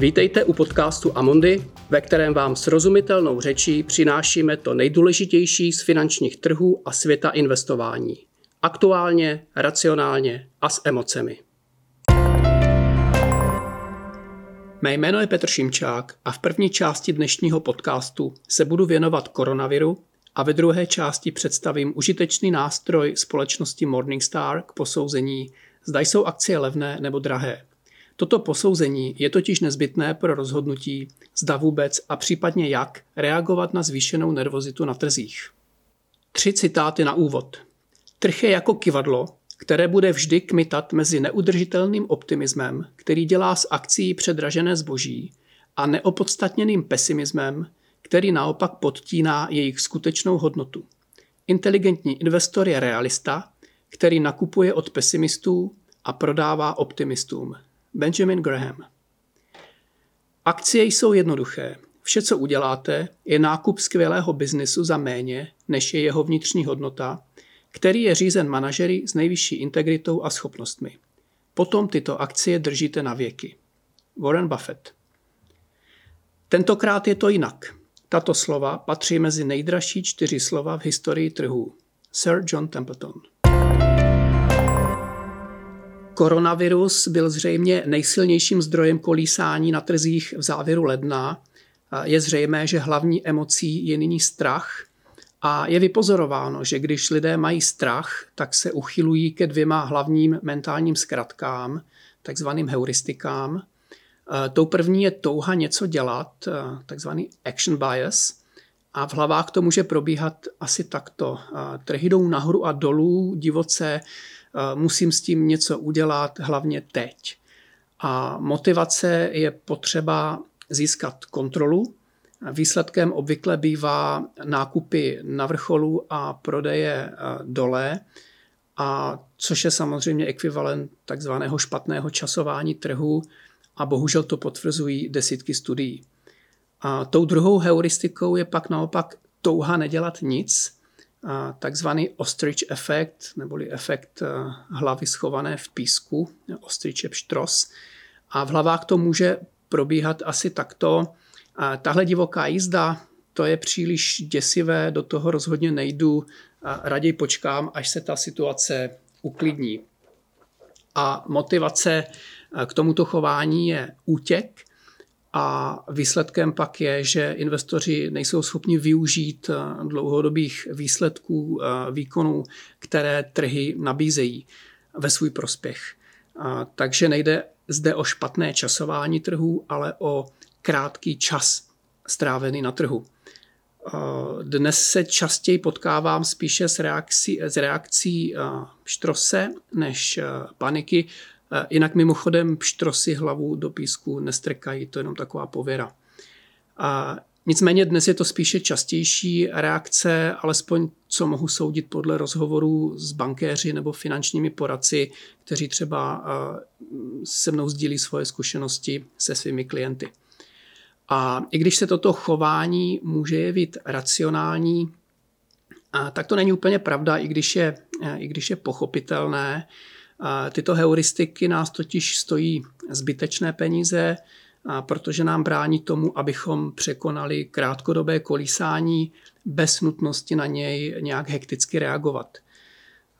Vítejte u podcastu Amondy, ve kterém vám srozumitelnou řečí přinášíme to nejdůležitější z finančních trhů a světa investování. Aktuálně, racionálně a s emocemi. Mé jméno je Petr Šimčák a v první části dnešního podcastu se budu věnovat koronaviru a ve druhé části představím užitečný nástroj společnosti Morningstar k posouzení, zda jsou akcie levné nebo drahé. Toto posouzení je totiž nezbytné pro rozhodnutí, zda vůbec a případně jak reagovat na zvýšenou nervozitu na trzích. Tři citáty na úvod. Trh je jako kivadlo, které bude vždy kmitat mezi neudržitelným optimismem, který dělá z akcí předražené zboží, a neopodstatněným pesimismem, který naopak podtíná jejich skutečnou hodnotu. Inteligentní investor je realista, který nakupuje od pesimistů a prodává optimistům. Benjamin Graham. Akcie jsou jednoduché. Vše, co uděláte, je nákup skvělého biznisu za méně, než je jeho vnitřní hodnota, který je řízen manažery s nejvyšší integritou a schopnostmi. Potom tyto akcie držíte na věky. Warren Buffett. Tentokrát je to jinak. Tato slova patří mezi nejdražší čtyři slova v historii trhů. Sir John Templeton. Koronavirus byl zřejmě nejsilnějším zdrojem kolísání na trzích v závěru ledna. Je zřejmé, že hlavní emocí je nyní strach a je vypozorováno, že když lidé mají strach, tak se uchylují ke dvěma hlavním mentálním zkratkám, takzvaným heuristikám. Tou první je touha něco dělat, takzvaný action bias, a v hlavách to může probíhat asi takto. Trhy jdou nahoru a dolů, divoce, musím s tím něco udělat, hlavně teď. A motivace je potřeba získat kontrolu. Výsledkem obvykle bývá nákupy na vrcholu a prodeje dole, a což je samozřejmě ekvivalent takzvaného špatného časování trhu a bohužel to potvrzují desítky studií. A tou druhou heuristikou je pak naopak touha nedělat nic, takzvaný ostrich efekt, neboli efekt eh, hlavy schované v písku, ostrich pštros. A v hlavách to může probíhat asi takto. A tahle divoká jízda, to je příliš děsivé, do toho rozhodně nejdu, a raději počkám, až se ta situace uklidní. A motivace eh, k tomuto chování je útěk, a výsledkem pak je, že investoři nejsou schopni využít eh, dlouhodobých výsledků eh, výkonů, které trhy nabízejí ve svůj prospěch. Takže nejde zde o špatné časování trhů, ale o krátký čas strávený na trhu. Eh, dnes se častěji potkávám spíše s reakcí, s reakcí štrose než paniky, Jinak mimochodem pštrosy hlavu do písku nestrkají, to je jenom taková pověra. A nicméně dnes je to spíše častější reakce, alespoň co mohu soudit podle rozhovorů s bankéři nebo finančními poradci, kteří třeba se mnou sdílí svoje zkušenosti se svými klienty. A i když se toto chování může jevit racionální, tak to není úplně pravda, i když je, i když je pochopitelné, Tyto heuristiky nás totiž stojí zbytečné peníze, protože nám brání tomu, abychom překonali krátkodobé kolísání bez nutnosti na něj nějak hekticky reagovat.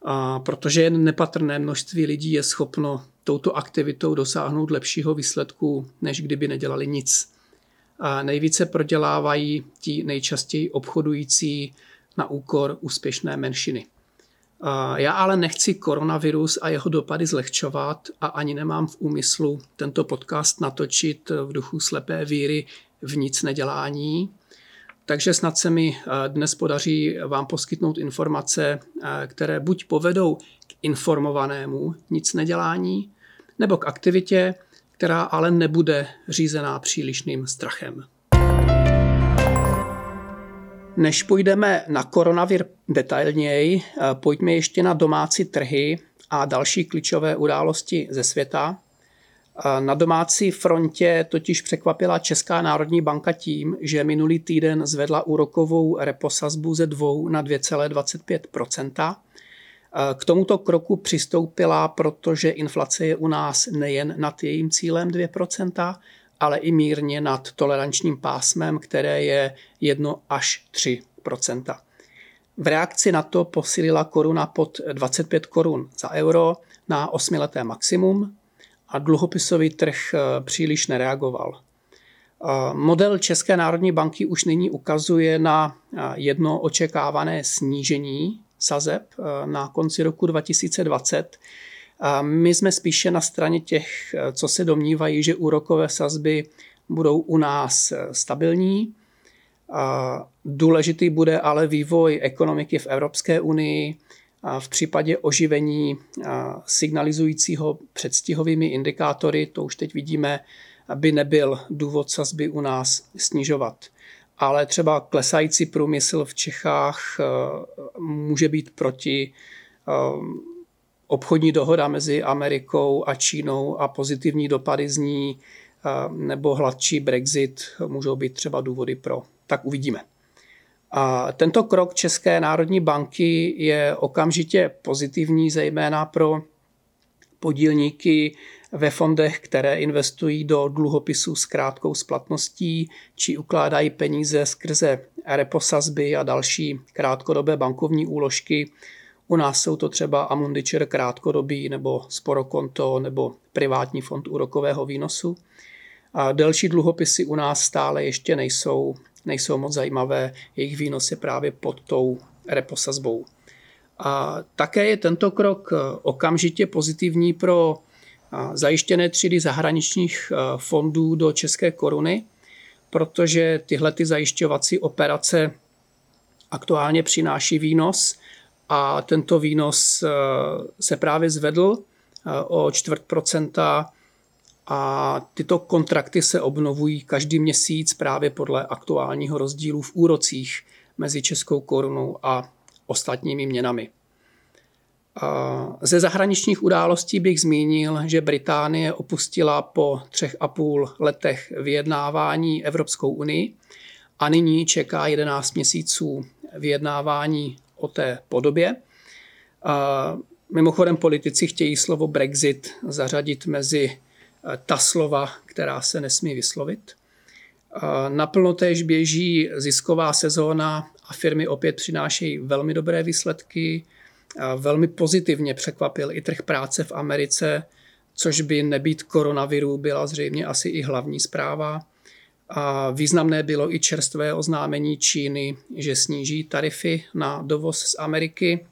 A protože jen nepatrné množství lidí je schopno touto aktivitou dosáhnout lepšího výsledku, než kdyby nedělali nic. A nejvíce prodělávají ti nejčastěji obchodující na úkor úspěšné menšiny. Já ale nechci koronavirus a jeho dopady zlehčovat a ani nemám v úmyslu tento podcast natočit v duchu slepé víry v nic nedělání. Takže snad se mi eh, dnes podaří vám poskytnout informace, eh, které buď povedou k informovanému nic nedělání, nebo k aktivitě, která ale nebude řízená přílišným strachem. Než půjdeme na koronavir detailněji, eh, pojďme ještě na domácí trhy a další klíčové události ze světa. Eh, na domácí frontě totiž překvapila Česká národní banka tím, že minulý týden zvedla úrokovou reposazbu ze 2 na 2,25 eh, K tomuto kroku přistoupila, protože inflace je u nás nejen nad jejím cílem 2 ale i mírně nad tolerančním pásmem, které je 1 až 3% v reakci na to posílila koruna pod 25 korun za euro na osmileté maximum a dluhopisový trh eh, příliš nereagoval. Eh, model České národní banky už nyní ukazuje na eh, jedno očekávané snížení sazeb na konci roku 2020. My jsme spíše na straně těch, co se domnívají, že úrokové sazby budou u nás stabilní Důležitý bude ale vývoj ekonomiky v Evropské unii. V případě oživení signalizujícího předstihovými indikátory, to už teď vidíme, by nebyl důvod sazby u nás snižovat. Ale třeba klesající průmysl v Čechách může být proti obchodní dohoda mezi Amerikou a Čínou a pozitivní dopady z ní nebo hladší Brexit můžou být třeba důvody pro tak uvidíme. A tento krok České národní banky je okamžitě pozitivní, zejména pro podílníky ve fondech, které investují do dluhopisů s krátkou splatností či ukládají peníze skrze reposazby a další krátkodobé bankovní úložky. U nás jsou to třeba Amundičer krátkodobý nebo Sporokonto nebo privátní fond úrokového výnosu. A delší dluhopisy u nás stále ještě nejsou nejsou moc zajímavé, jejich výnos je právě pod tou reposazbou. A také je tento krok eh, okamžitě pozitivní pro eh, zajištěné třídy zahraničních eh, fondů do české koruny, protože tyhle ty zajišťovací operace aktuálně přináší výnos a tento výnos se právě zvedl o čtvrt procenta a tyto kontrakty se obnovují každý měsíc právě podle aktuálního rozdílu v úrocích mezi českou korunou a ostatními měnami. Ze zahraničních událostí bych zmínil, že Británie opustila po třech a půl letech vyjednávání Evropskou unii a nyní čeká 11 měsíců vyjednávání o té podobě. Mimochodem politici chtějí slovo Brexit zařadit mezi Eh, ta slova, která se nesmí vyslovit. Naplno též běží zisková sezóna a firmy opět přinášejí velmi dobré výsledky. Velmi pozitivně překvapil i trh práce v Americe, což by nebýt koronaviru byla zřejmě asi i hlavní zpráva. A významné bylo i čerstvé oznámení Číny, že sníží tarify na dovoz z Ameriky.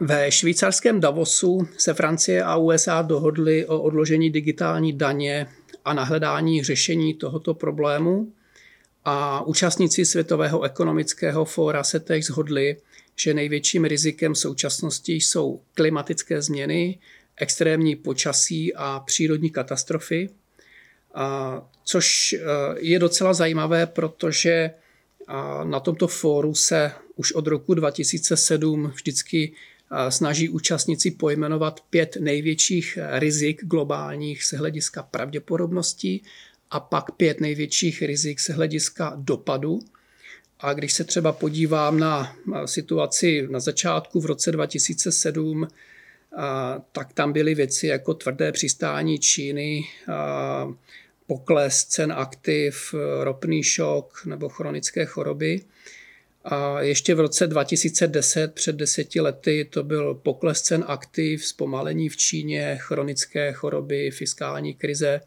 Ve švýcarském Davosu se Francie a USA dohodly o odložení digitální daně a nahledání řešení tohoto problému. A účastníci Světového ekonomického fóra se teď shodli, že největším rizikem současnosti jsou klimatické změny, extrémní počasí a přírodní katastrofy. Což e, je docela zajímavé, protože na tomto fóru se už od roku 2007 vždycky snaží účastníci pojmenovat pět největších rizik globálních z hlediska pravděpodobností a pak pět největších rizik z hlediska dopadu. A když se třeba podívám na situaci na začátku v roce 2007, tak tam byly věci jako tvrdé přistání Číny, pokles cen aktiv, ropný šok nebo chronické choroby. A ještě v roce 2010, před deseti lety, to byl pokles cen aktiv, zpomalení v Číně, chronické choroby, fiskální krize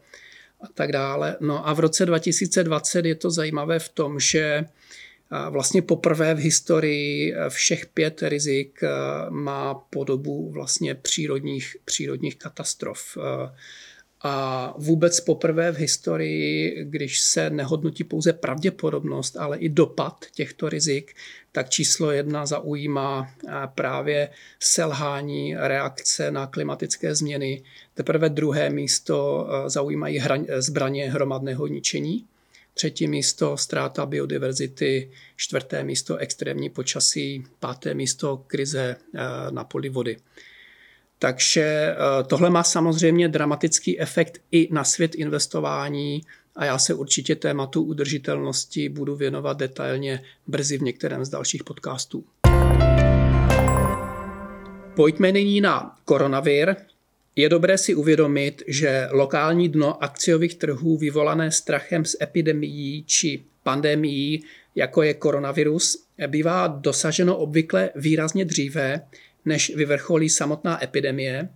a tak dále. No a v roce 2020 je to zajímavé v tom, že vlastně poprvé v historii všech pět rizik má podobu vlastně přírodních, přírodních katastrof. A vůbec poprvé v historii, když se nehodnotí pouze pravděpodobnost, ale i dopad těchto rizik, tak číslo jedna zaujímá právě selhání reakce na klimatické změny. Teprve druhé místo zaujímají zbraně hromadného ničení. Třetí místo ztráta biodiverzity, čtvrté místo extrémní počasí, páté místo krize na poli vody. Takže eh, tohle má samozřejmě dramatický efekt i na svět investování a já se určitě tématu udržitelnosti budu věnovat detailně brzy v některém z dalších podcastů. Pojďme nyní na koronavir. Je dobré si uvědomit, že lokální dno akciových trhů vyvolané strachem z epidemií či pandemií, jako je koronavirus, bývá dosaženo obvykle výrazně dříve, než vyvrcholí samotná epidemie.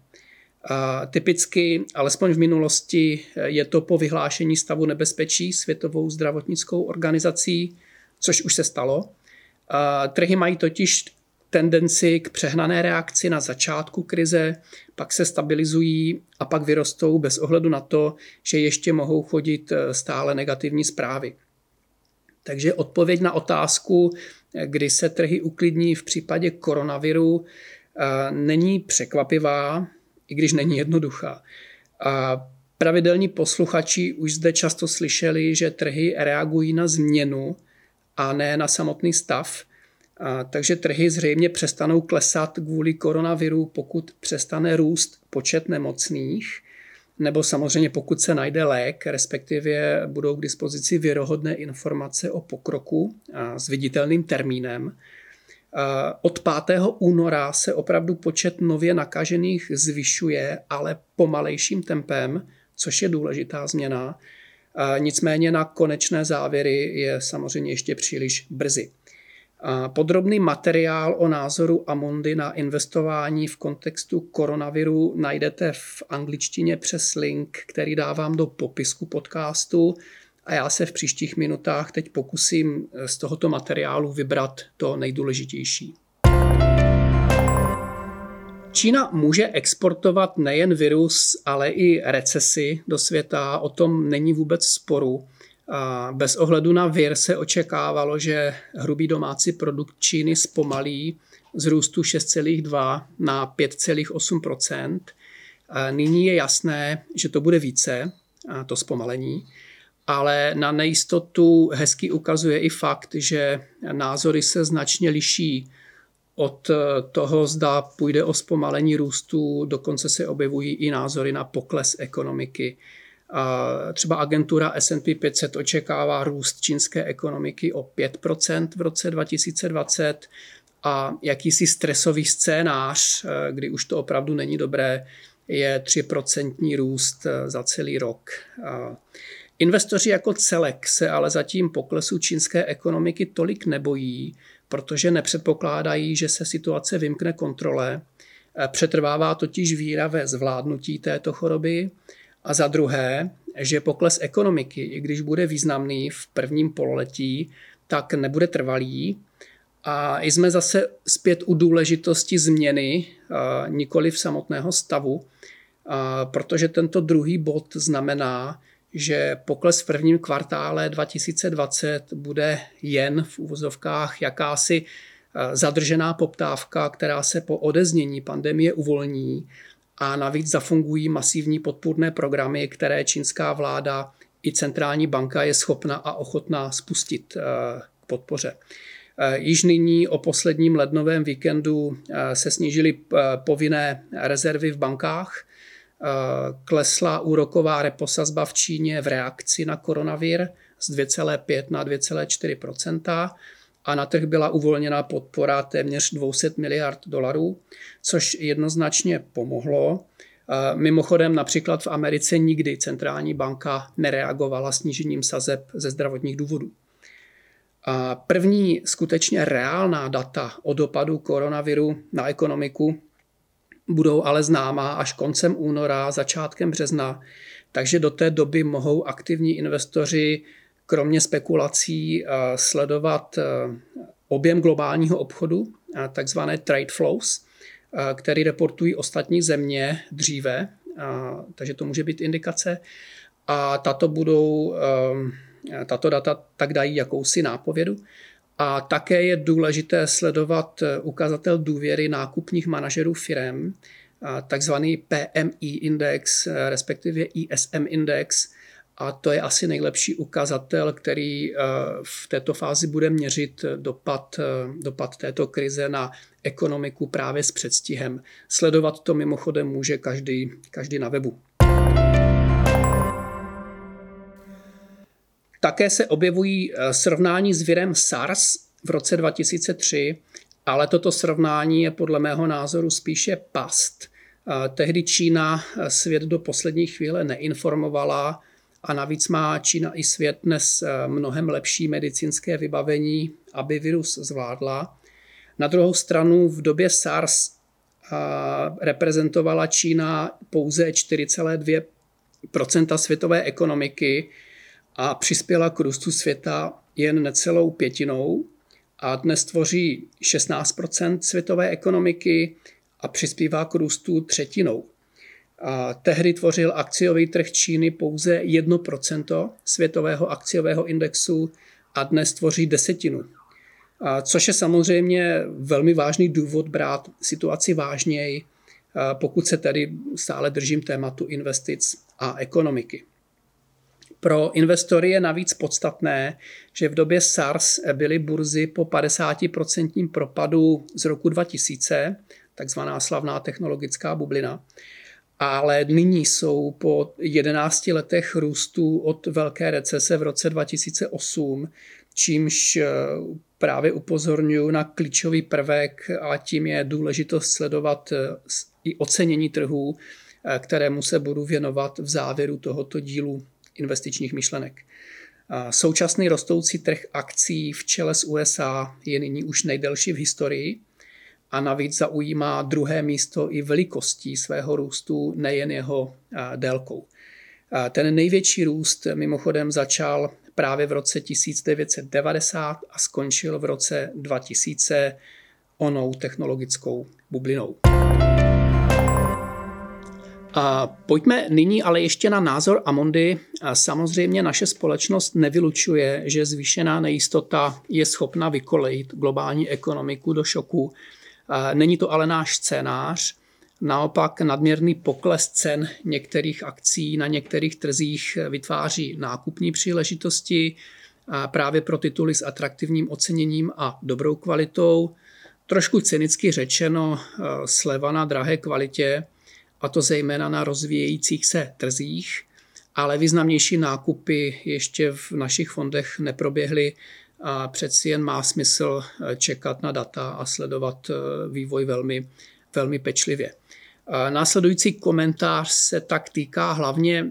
A typicky, alespoň v minulosti, je to po vyhlášení stavu nebezpečí Světovou zdravotnickou organizací, což už se stalo. A trhy mají totiž tendenci k přehnané reakci na začátku krize, pak se stabilizují a pak vyrostou bez ohledu na to, že ještě mohou chodit stále negativní zprávy. Takže odpověď na otázku, kdy se trhy uklidní v případě koronaviru, eh, není překvapivá, i když není jednoduchá. A pravidelní posluchači už zde často slyšeli, že trhy reagují na změnu a ne na samotný stav – a, takže trhy zřejmě přestanou klesat kvůli koronaviru, pokud přestane růst počet nemocných, nebo samozřejmě pokud se najde lék, respektive budou k dispozici věrohodné informace o pokroku s viditelným termínem. Od 5. února se opravdu počet nově nakažených zvyšuje, ale pomalejším tempem, což je důležitá změna. Nicméně na konečné závěry je samozřejmě ještě příliš brzy. Podrobný materiál o názoru Amondy na investování v kontextu koronaviru najdete v angličtině přes link, který dávám do popisku podcastu a já se v příštích minutách teď pokusím z tohoto materiálu vybrat to nejdůležitější. Čína může exportovat nejen virus, ale i recesi do světa, o tom není vůbec sporu. Bez ohledu na vir se očekávalo, že hrubý domácí produkt Číny zpomalí z růstu 6,2 na 5,8 Nyní je jasné, že to bude více, to zpomalení, ale na nejistotu hezky ukazuje i fakt, že názory se značně liší od toho, zda půjde o zpomalení růstu, dokonce se objevují i názory na pokles ekonomiky. Třeba agentura S&P 500 očekává růst čínské ekonomiky o 5% v roce 2020 a jakýsi stresový scénář, eh, kdy už to opravdu není dobré, je 3% růst eh, za celý rok. Investoři jako celek se ale zatím poklesu čínské ekonomiky tolik nebojí, protože nepředpokládají, že se situace vymkne kontrole. Eh, přetrvává totiž víra ve zvládnutí této choroby a za druhé, že pokles ekonomiky, i když bude významný v prvním pololetí, tak nebude trvalý. A jsme zase zpět u důležitosti změny, nikoli v samotného stavu, protože tento druhý bod znamená, že pokles v prvním kvartále 2020 bude jen v úvozovkách jakási zadržená poptávka, která se po odeznění pandemie uvolní a navíc zafungují masivní podpůrné programy, které čínská vláda i centrální banka je schopna a ochotná spustit eh, k podpoře. Eh, již nyní o posledním lednovém víkendu eh, se snížily povinné rezervy v bankách, klesla úroková reposazba v Číně v reakci na koronavir z 2,5 na 2,4 a na trh byla uvolněna podpora téměř 200 miliard dolarů, což jednoznačně pomohlo. Mimochodem například v Americe nikdy centrální banka nereagovala snížením sazeb ze zdravotních důvodů. A první skutečně reálná data o dopadu koronaviru na ekonomiku budou ale známá až koncem února, začátkem března, takže do té doby mohou aktivní investoři kromě spekulací eh, sledovat eh, objem globálního obchodu, eh, takzvané trade flows, který reportují ostatní země dříve, takže to může být indikace. A tato, budou, tato data tak dají jakousi nápovědu. A také je důležité sledovat ukazatel důvěry nákupních manažerů firm, takzvaný PMI index, respektive ISM index, a to je asi nejlepší ukazatel, který eh, v této fázi bude měřit dopad, eh, dopad této krize na ekonomiku právě s předstihem. Sledovat to mimochodem může každý, každý na webu. Také se objevují eh, srovnání s virem SARS v roce 2003, ale toto srovnání je podle mého názoru spíše past – Tehdy Čína svět do poslední chvíle neinformovala a navíc má Čína i svět dnes mnohem lepší medicínské vybavení, aby virus zvládla. Na druhou stranu v době SARS reprezentovala Čína pouze 4,2% světové ekonomiky a přispěla k růstu světa jen necelou pětinou a dnes tvoří 16% světové ekonomiky a přispívá k růstu třetinou. Tehdy tvořil akciový trh Číny pouze 1% světového akciového indexu a dnes tvoří desetinu. Což je samozřejmě velmi vážný důvod brát situaci vážněji, pokud se tedy stále držím tématu investic a ekonomiky. Pro investory je navíc podstatné, že v době SARS byly burzy po 50% propadu z roku 2000, takzvaná slavná technologická bublina, ale nyní jsou po 11 letech růstu od velké recese v roce 2008, čímž eh, právě upozorňuji na klíčový prvek a tím je důležitost sledovat eh, i ocenění trhů, eh, kterému se budu věnovat v závěru tohoto dílu investičních myšlenek. Současný rostoucí trh akcí v čele s USA je nyní už nejdelší v historii a navíc zaujímá druhé místo i velikostí svého růstu, nejen jeho délkou. Ten největší růst mimochodem začal právě v roce 1990 a skončil v roce 2000 onou technologickou bublinou. A pojďme nyní ale ještě na názor Amondy. Samozřejmě naše společnost nevylučuje, že zvýšená nejistota je schopna vykolejit globální ekonomiku do šoku. Není to ale náš scénář. Naopak nadměrný pokles cen některých akcí na některých trzích vytváří nákupní příležitosti právě pro tituly s atraktivním oceněním a dobrou kvalitou. Trošku cynicky řečeno, sleva na drahé kvalitě a to zejména na rozvíjejících se trzích, ale významnější nákupy ještě v našich fondech neproběhly a přeci jen má smysl eh, čekat na data a sledovat eh, vývoj velmi, velmi pečlivě. Následující komentář se tak týká hlavně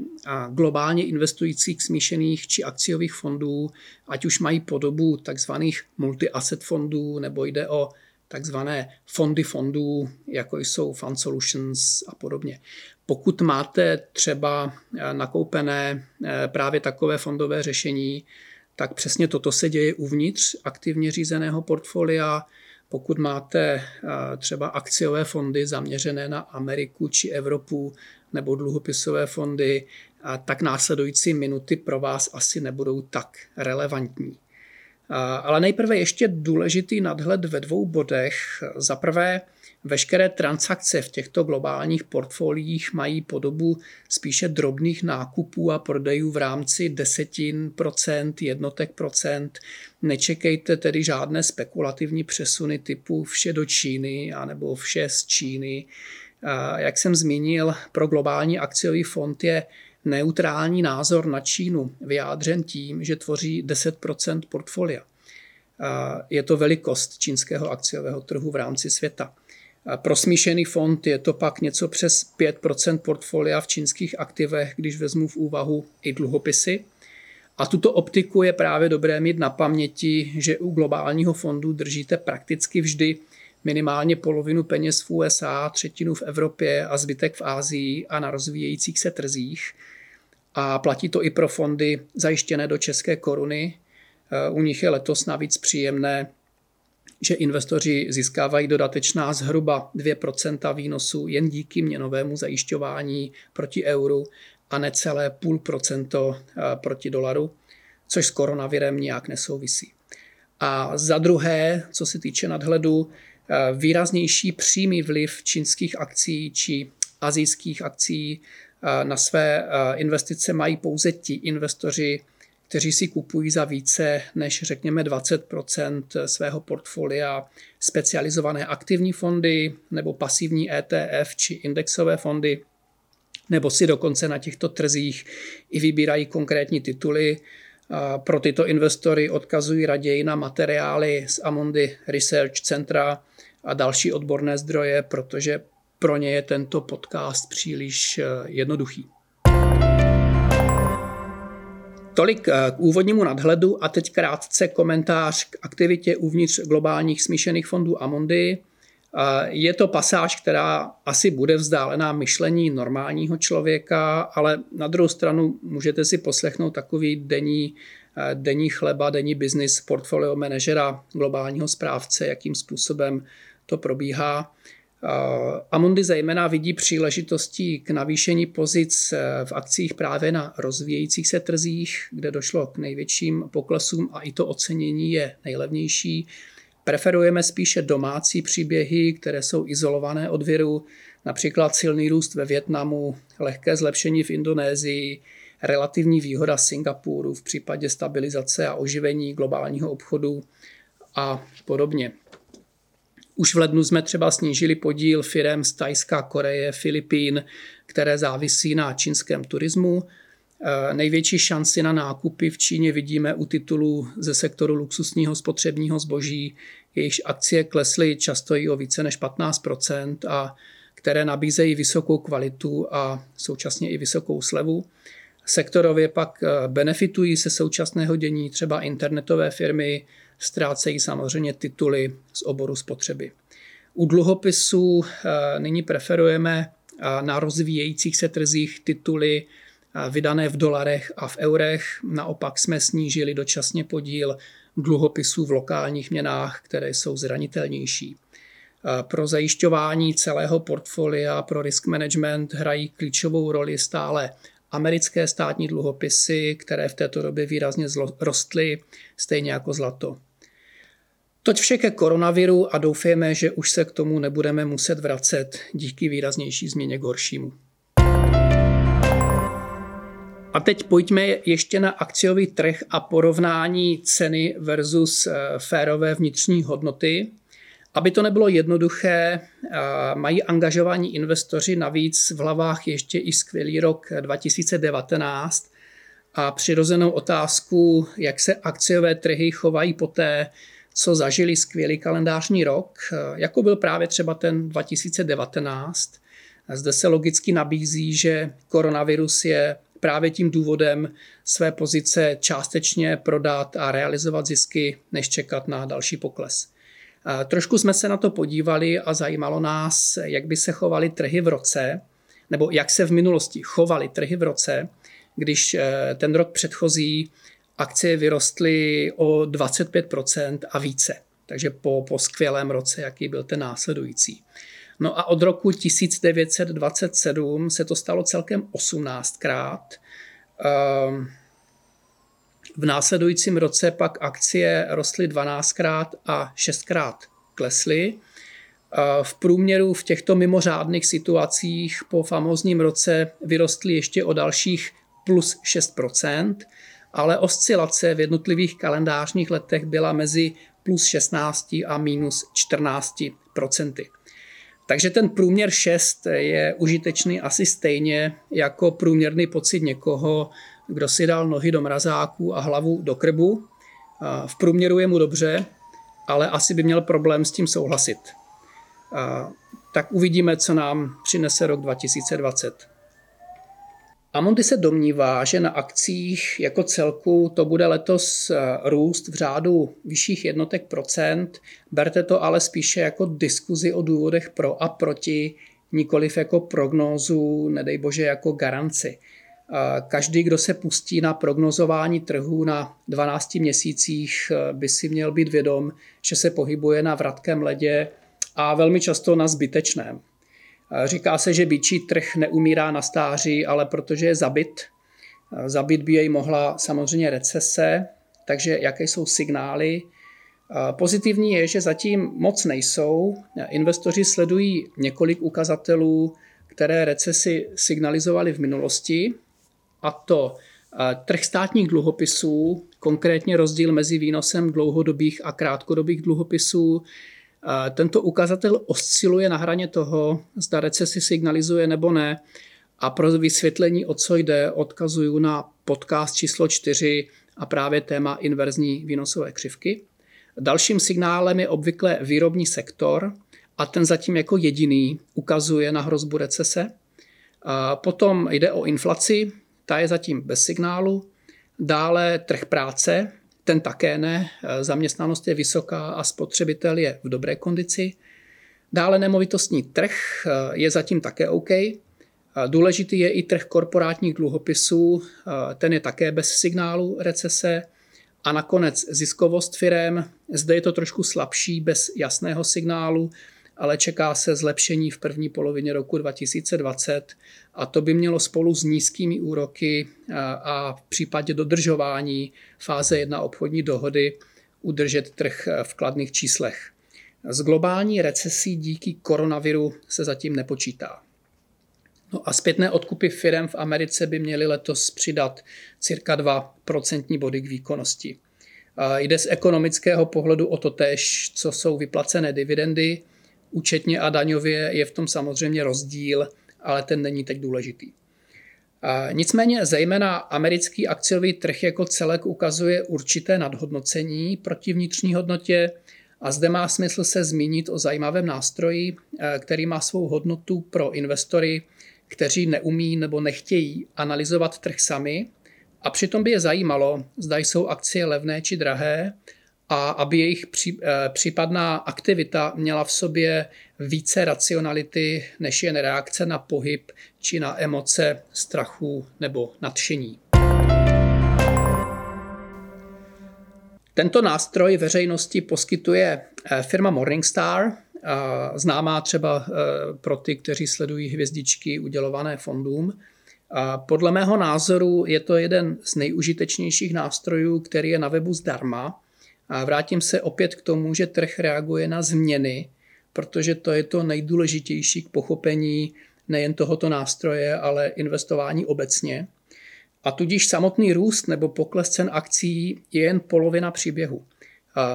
globálně investujících smíšených či akciových fondů, ať už mají podobu takzvaných multi-asset fondů nebo jde o takzvané fondy fondů, jako jsou Fund Solutions a podobně. Pokud máte třeba eh, nakoupené právě takové fondové řešení, tak přesně toto se děje uvnitř aktivně řízeného portfolia. Pokud máte eh, třeba akciové fondy zaměřené na Ameriku či Evropu nebo dluhopisové fondy, tak následující minuty pro vás asi nebudou tak relevantní. Ale nejprve ještě důležitý nadhled ve dvou bodech. Za prvé, veškeré transakce v těchto globálních portfoliích mají podobu spíše drobných nákupů a prodejů v rámci desetin procent, jednotek procent. Nečekejte tedy žádné spekulativní přesuny typu vše do Číny anebo vše z Číny. Jak jsem zmínil, pro globální akciový fond je neutrální názor na Čínu vyjádřen tím, že tvoří 10% portfolia. Je to velikost čínského akciového trhu v rámci světa. Pro smíšený fond je to pak něco přes 5% portfolia v čínských aktivech, když vezmu v úvahu i dluhopisy. A tuto optiku je právě dobré mít na paměti, že u globálního fondu držíte prakticky vždy minimálně polovinu peněz v USA, třetinu v Evropě a zbytek v Ázii a na rozvíjejících se trzích – a platí to i pro fondy zajištěné do české koruny. U nich je letos navíc příjemné, že investoři získávají dodatečná zhruba 2% výnosu jen díky měnovému zajišťování proti euru a necelé půl procento eh, proti dolaru, což s koronavirem nijak nesouvisí. A za druhé, co se týče nadhledu, eh, výraznější přímý vliv čínských akcí či azijských akcí na své investice mají pouze ti investoři, kteří si kupují za více než řekněme 20% svého portfolia specializované aktivní fondy nebo pasivní ETF či indexové fondy, nebo si dokonce na těchto trzích i vybírají konkrétní tituly. Pro tyto investory odkazují raději na materiály z Amundi Research Centra a další odborné zdroje, protože pro ně je tento podcast příliš eh, jednoduchý. Tolik k úvodnímu nadhledu a teď krátce komentář k aktivitě uvnitř globálních smíšených fondů Amondy. Je to pasáž, která asi bude vzdálená myšlení normálního člověka, ale na druhou stranu můžete si poslechnout takový denní, denní chleba, denní biznis portfolio manažera, globálního správce, jakým způsobem to probíhá. Amundi zejména vidí příležitosti k navýšení pozic v akcích právě na rozvíjejících se trzích, kde došlo k největším poklesům a i to ocenění je nejlevnější. Preferujeme spíše domácí příběhy, které jsou izolované od viru, například silný růst ve Větnamu, lehké zlepšení v Indonésii, relativní výhoda Singapuru v případě stabilizace a oživení globálního obchodu a podobně. Už v lednu jsme třeba snížili podíl firem z Tajska, Koreje, Filipín, které závisí na čínském turismu. Eh, největší šanci na nákupy v Číně vidíme u titulů ze sektoru luxusního spotřebního zboží, jejichž akcie klesly často i o více než 15% a které nabízejí vysokou kvalitu a současně i vysokou slevu. Sektorově pak eh, benefitují se současného dění třeba internetové firmy, ztrácejí samozřejmě tituly z oboru spotřeby. U dluhopisů eh, nyní preferujeme eh, na rozvíjejících se trzích tituly vydané v dolarech a v eurech. Naopak jsme snížili dočasně podíl dluhopisů v lokálních měnách, které jsou zranitelnější. Pro zajišťování celého portfolia, pro risk management hrají klíčovou roli stále americké státní dluhopisy, které v této době výrazně rostly, stejně jako zlato. Toť vše ke koronaviru a doufejme, že už se k tomu nebudeme muset vracet díky výraznější změně k horšímu. A teď pojďme ještě na akciový trh a porovnání ceny versus eh, férové vnitřní hodnoty. Aby to nebylo jednoduché, mají angažovaní investoři navíc v hlavách ještě i skvělý rok 2019 a přirozenou otázku, jak se akciové trhy chovají poté, co zažili skvělý kalendářní rok, jako byl právě třeba ten 2019. Zde se logicky nabízí, že koronavirus je právě tím důvodem své pozice částečně prodat a realizovat zisky, než čekat na další pokles. Trošku jsme se na to podívali a zajímalo nás, jak by se chovaly trhy v roce, nebo jak se v minulosti chovaly trhy v roce, když eh, ten rok předchozí akcie vyrostly o 25% a více. Takže po, po skvělém roce, jaký byl ten následující. No a od roku 1927 se to stalo celkem 18krát. Ehm, v následujícím roce pak akcie rostly 12krát a 6krát klesly. V průměru v těchto mimořádných situacích po famózním roce vyrostly ještě o dalších plus 6%, ale oscilace v jednotlivých kalendářních letech byla mezi plus 16 a minus 14 Takže ten průměr 6 je užitečný asi stejně jako průměrný pocit někoho, kdo si dal nohy do mrazáku a hlavu do krbu. V průměru je mu dobře, ale asi by měl problém s tím souhlasit. Tak uvidíme, co nám přinese rok 2020. Amondy se domnívá, že na akcích jako celku to bude letos růst v řádu vyšších jednotek procent. Berte to ale spíše jako diskuzi o důvodech pro a proti, nikoliv jako prognózu, nedej bože jako garanci. Každý, kdo se pustí na prognozování trhu na 12 měsících, by si měl být vědom, že se pohybuje na vratkém ledě a velmi často na zbytečném. Říká se, že byčí trh neumírá na stáří, ale protože je zabit. Zabit by jej mohla samozřejmě recese, takže jaké jsou signály? Pozitivní je, že zatím moc nejsou. Investoři sledují několik ukazatelů, které recesi signalizovaly v minulosti a to trh státních dluhopisů, konkrétně rozdíl mezi výnosem dlouhodobých a krátkodobých dluhopisů. Tento ukazatel osciluje na hraně toho, zda recesi signalizuje nebo ne. A pro vysvětlení, o co jde, odkazuju na podcast číslo 4 a právě téma inverzní výnosové křivky. Dalším signálem je obvykle výrobní sektor a ten zatím jako jediný ukazuje na hrozbu recese. Potom jde o inflaci, ta je zatím bez signálu. Dále trh práce, ten také ne. Zaměstnanost je vysoká a spotřebitel je v dobré kondici. Dále nemovitostní trh je zatím také OK. Důležitý je i trh korporátních dluhopisů, ten je také bez signálu recese. A nakonec ziskovost firem, zde je to trošku slabší, bez jasného signálu, ale čeká se zlepšení v první polovině roku 2020 a to by mělo spolu s nízkými úroky a v případě dodržování fáze 1 obchodní dohody udržet trh v kladných číslech. Z globální recesí díky koronaviru se zatím nepočítá. No a zpětné odkupy firm v Americe by měly letos přidat cirka 2 procentní body k výkonnosti. Jde z ekonomického pohledu o to tež, co jsou vyplacené dividendy. Účetně a daňově je v tom samozřejmě rozdíl, ale ten není teď důležitý. Nicméně zejména americký akciový trh jako celek ukazuje určité nadhodnocení proti vnitřní hodnotě a zde má smysl se zmínit o zajímavém nástroji, který má svou hodnotu pro investory kteří neumí nebo nechtějí analyzovat trh sami a přitom by je zajímalo, zda jsou akcie levné či drahé a aby jejich eh, případná aktivita měla v sobě více racionality, než jen reakce na pohyb či na emoce strachu nebo nadšení. Tento nástroj veřejnosti poskytuje eh, firma Morningstar, známá třeba eh, pro ty, kteří sledují hvězdičky udělované fondům. Podle mého názoru je to jeden z nejužitečnějších nástrojů, který je na webu zdarma. A vrátím se opět k tomu, že trh reaguje na změny, protože to je to nejdůležitější k pochopení nejen tohoto nástroje, ale investování obecně. A tudíž samotný růst nebo pokles cen akcí je jen polovina příběhu.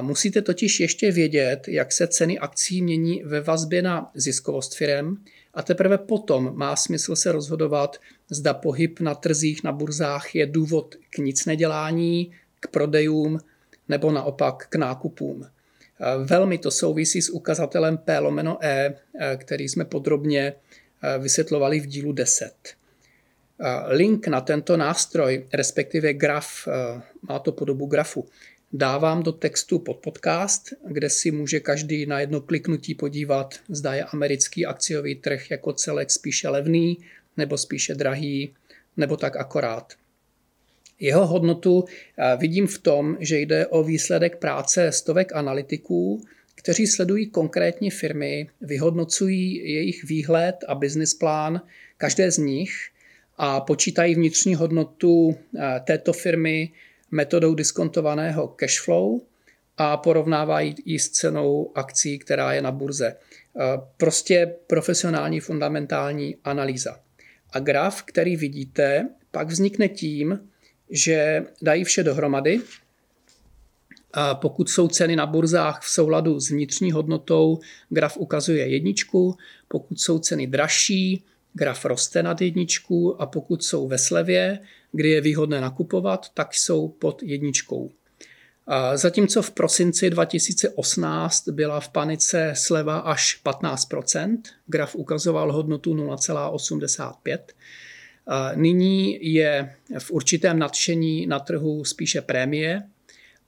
Musíte totiž ještě vědět, jak se ceny akcí mění ve vazbě na ziskovost firem a teprve potom má smysl se rozhodovat, zda pohyb na trzích, na burzách je důvod k nic nedělání, k prodejům nebo naopak k nákupům. Velmi to souvisí s ukazatelem P lomeno E, který jsme podrobně vysvětlovali v dílu 10. Link na tento nástroj, respektive graf, má to podobu grafu, dávám do textu pod podcast, kde si může každý na jedno kliknutí podívat, zda je americký akciový trh jako celek spíše levný nebo spíše drahý, nebo tak akorát. Jeho hodnotu vidím v tom, že jde o výsledek práce stovek analytiků, kteří sledují konkrétní firmy, vyhodnocují jejich výhled a business plán, každé z nich a počítají vnitřní hodnotu této firmy metodou diskontovaného cash flow a porovnávají ji s cenou akcí, která je na burze. Prostě profesionální fundamentální analýza. A graf, který vidíte, pak vznikne tím, že dají vše dohromady. A pokud jsou ceny na burzách v souladu s vnitřní hodnotou, graf ukazuje jedničku. Pokud jsou ceny dražší, graf roste nad jedničku a pokud jsou ve slevě, kdy je výhodné nakupovat, tak jsou pod jedničkou. Zatímco v prosinci 2018 byla v panice sleva až 15%, graf ukazoval hodnotu 0,85%. Nyní je v určitém nadšení na trhu spíše prémie,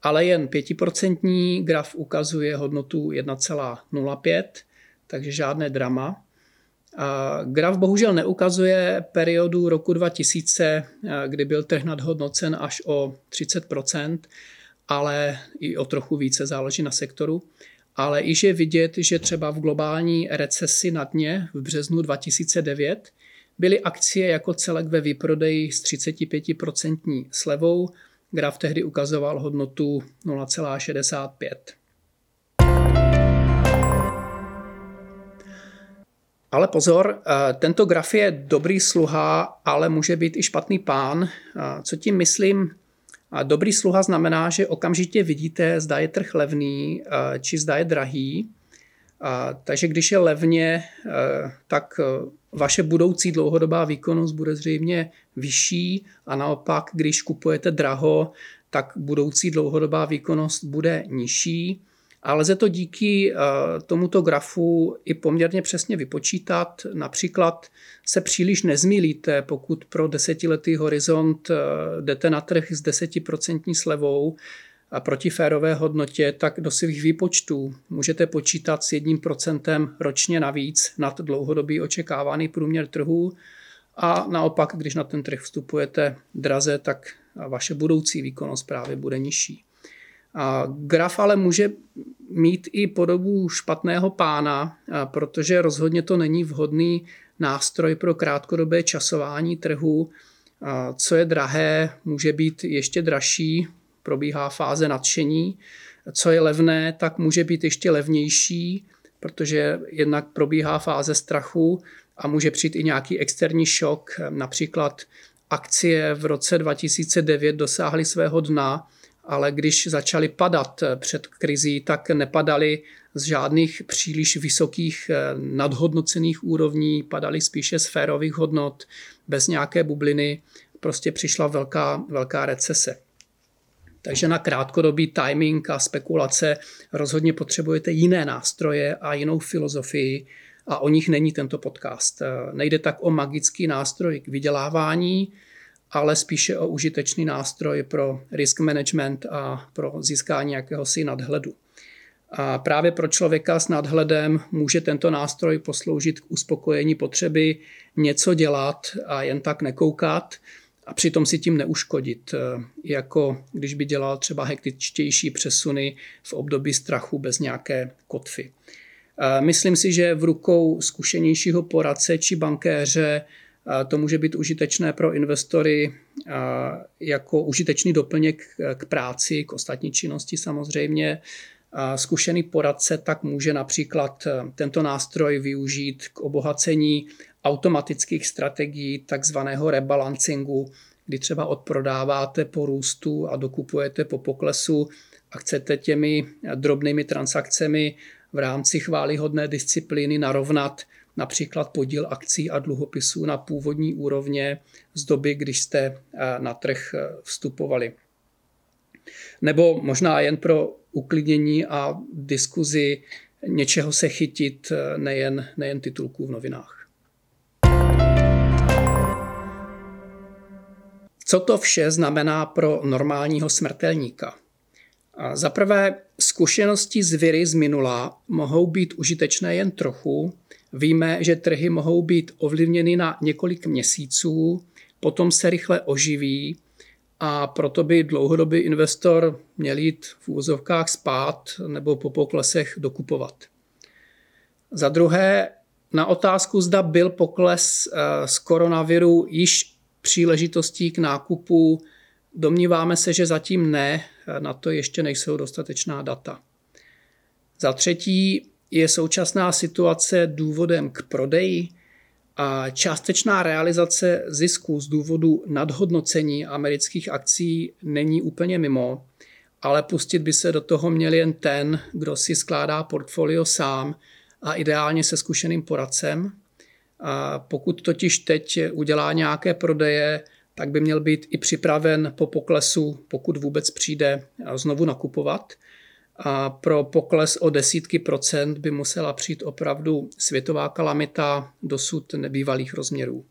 ale jen 5% graf ukazuje hodnotu 1,05, takže žádné drama. Graf bohužel neukazuje periodu roku 2000, kdy byl trh nadhodnocen až o 30% ale i o trochu více záleží na sektoru. Ale již je vidět, že třeba v globální recesi na dně v březnu 2009 byly akcie jako celek ve výprodeji s 35% slevou. Graf tehdy ukazoval hodnotu 0,65. Ale pozor, eh, tento graf je dobrý sluha, ale může být i špatný pán. Eh, co tím myslím? Dobrý sluha znamená, že okamžitě vidíte, zda je trh levný, eh, či zda je drahý. Takže když je levně, tak vaše budoucí dlouhodobá výkonnost bude zřejmě vyšší a naopak, když kupujete draho, tak budoucí dlouhodobá výkonnost bude nižší. A lze to díky tomuto grafu i poměrně přesně vypočítat. Například se příliš nezmílíte, pokud pro desetiletý horizont jdete na trh s desetiprocentní slevou, a proti férové hodnotě, tak do svých výpočtů můžete počítat s jedním procentem ročně navíc nad dlouhodobý očekávaný průměr trhu a naopak, když na ten trh vstupujete draze, tak vaše budoucí výkonnost právě bude nižší. A graf ale může mít i podobu špatného pána, protože rozhodně to není vhodný nástroj pro krátkodobé časování trhu. Co je drahé, může být ještě dražší, probíhá fáze nadšení. Co je levné, tak může být ještě levnější, protože jednak probíhá fáze strachu a může přijít i nějaký externí šok. Například akcie v roce 2009 dosáhly svého dna, ale když začaly padat před krizí, tak nepadaly z žádných příliš vysokých eh, nadhodnocených úrovní, padaly spíše z férových hodnot, bez nějaké bubliny. Prostě přišla velká, velká recese. Takže na krátkodobý timing a spekulace rozhodně potřebujete jiné nástroje a jinou filozofii a o nich není tento podcast. Nejde tak o magický nástroj k vydělávání, ale spíše o užitečný nástroj pro risk management a pro získání jakéhosi nadhledu. A právě pro člověka s nadhledem může tento nástroj posloužit k uspokojení potřeby něco dělat a jen tak nekoukat, a přitom si tím neuškodit, eh, jako když by dělal třeba hektičtější přesuny v období strachu bez nějaké kotvy. Eh, myslím si, že v rukou zkušenějšího poradce či bankéře eh, to může být užitečné pro investory jako užitečný doplněk k práci, k ostatní činnosti samozřejmě. Zkušený poradce tak může například tento nástroj využít k obohacení automatických strategií takzvaného rebalancingu, kdy třeba odprodáváte po růstu a dokupujete po poklesu a chcete těmi drobnými transakcemi v rámci chválihodné disciplíny narovnat například podíl akcí a dluhopisů na původní úrovně z doby, když jste eh, na trh eh, vstupovali. Nebo možná jen pro uklidnění a diskuzi něčeho se chytit, eh, nejen, nejen titulků v novinách. Co to vše znamená pro normálního smrtelníka? Za prvé, zkušenosti z viry z minula mohou být užitečné jen trochu. Víme, že trhy mohou být ovlivněny na několik měsíců, potom se rychle oživí a proto by dlouhodobý investor měl jít v úvozovkách spát nebo po poklesech dokupovat. Za druhé, na otázku, zda byl pokles eh, z koronaviru již příležitostí k nákupu. Domníváme se, že zatím ne, na to ještě nejsou dostatečná data. Za třetí je současná situace důvodem k prodeji a částečná realizace zisku z důvodu nadhodnocení amerických akcí není úplně mimo, ale pustit by se do toho měl jen ten, kdo si skládá portfolio sám a ideálně se zkušeným poradcem, a pokud totiž teď udělá nějaké prodeje, tak by měl být i připraven po poklesu, pokud vůbec přijde, znovu nakupovat. A pro pokles o desítky procent by musela přijít opravdu světová kalamita dosud nebývalých rozměrů.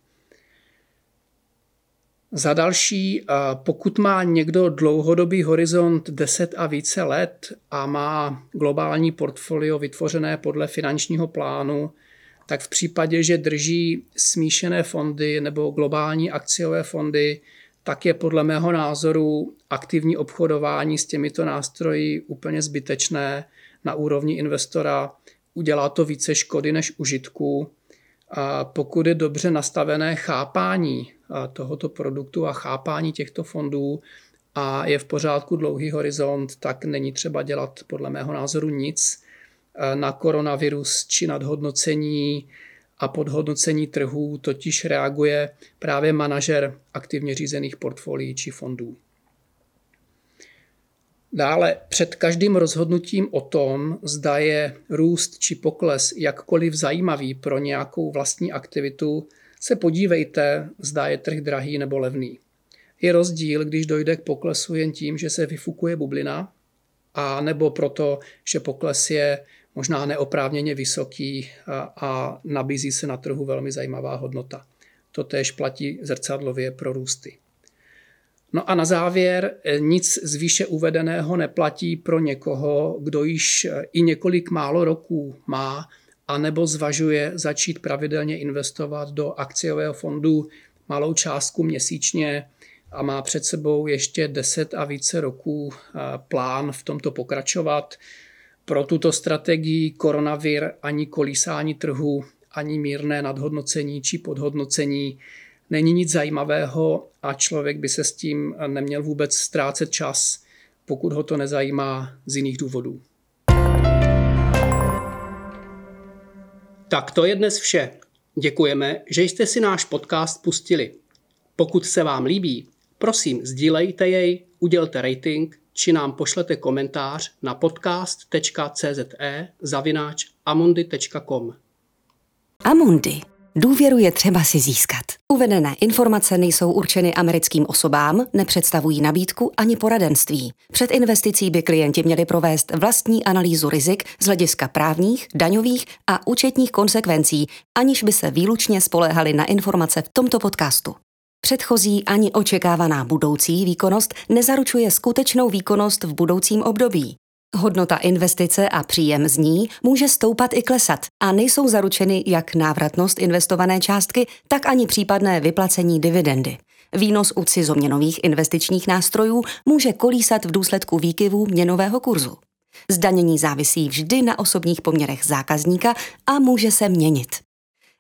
Za další, pokud má někdo dlouhodobý horizont 10 a více let a má globální portfolio vytvořené podle finančního plánu, tak v případě, že drží smíšené fondy nebo globální akciové fondy, tak je podle mého názoru aktivní obchodování s těmito nástroji úplně zbytečné na úrovni investora. Udělá to více škody než užitku. A pokud je dobře nastavené chápání tohoto produktu a chápání těchto fondů a je v pořádku dlouhý horizont, tak není třeba dělat podle mého názoru nic na koronavirus či nadhodnocení a podhodnocení trhů totiž reaguje právě manažer aktivně řízených portfolií či fondů. Dále před každým rozhodnutím o tom, zda je růst či pokles jakkoliv zajímavý pro nějakou vlastní aktivitu, se podívejte, zda je trh drahý nebo levný. Je rozdíl, když dojde k poklesu jen tím, že se vyfukuje bublina, a nebo proto, že pokles je možná neoprávněně vysoký a, a nabízí se na trhu velmi zajímavá hodnota. To též platí zrcadlově pro růsty. No a na závěr eh, nic z výše uvedeného neplatí pro někoho, kdo již eh, i několik málo roků má a nebo zvažuje začít pravidelně investovat do akciového fondu malou částku měsíčně a má před sebou ještě 10 a více roků eh, plán v tomto pokračovat. Pro tuto strategii koronavir ani kolísání trhu, ani mírné nadhodnocení či podhodnocení není nic zajímavého a člověk by se s tím neměl vůbec ztrácet čas, pokud ho to nezajímá z jiných důvodů. Tak to je dnes vše. Děkujeme, že jste si náš podcast pustili. Pokud se vám líbí, prosím sdílejte jej, udělte rating či nám pošlete komentář na podcast.cze zavináč amundi.com. Amundi. Důvěru je třeba si získat. Uvedené informace nejsou určeny americkým osobám, nepředstavují nabídku ani poradenství. Před investicí by klienti měli provést vlastní analýzu rizik z hlediska právních, daňových a účetních konsekvencí, aniž by se výlučně spoléhali na informace v tomto podcastu. Předchozí ani očekávaná budoucí výkonnost nezaručuje skutečnou výkonnost v budoucím období. Hodnota investice a příjem z ní může stoupat i klesat a nejsou zaručeny jak návratnost investované částky, tak ani případné vyplacení dividendy. Výnos u cizoměnových investičních nástrojů může kolísat v důsledku výkyvů měnového kurzu. Zdanění závisí vždy na osobních poměrech zákazníka a může se měnit.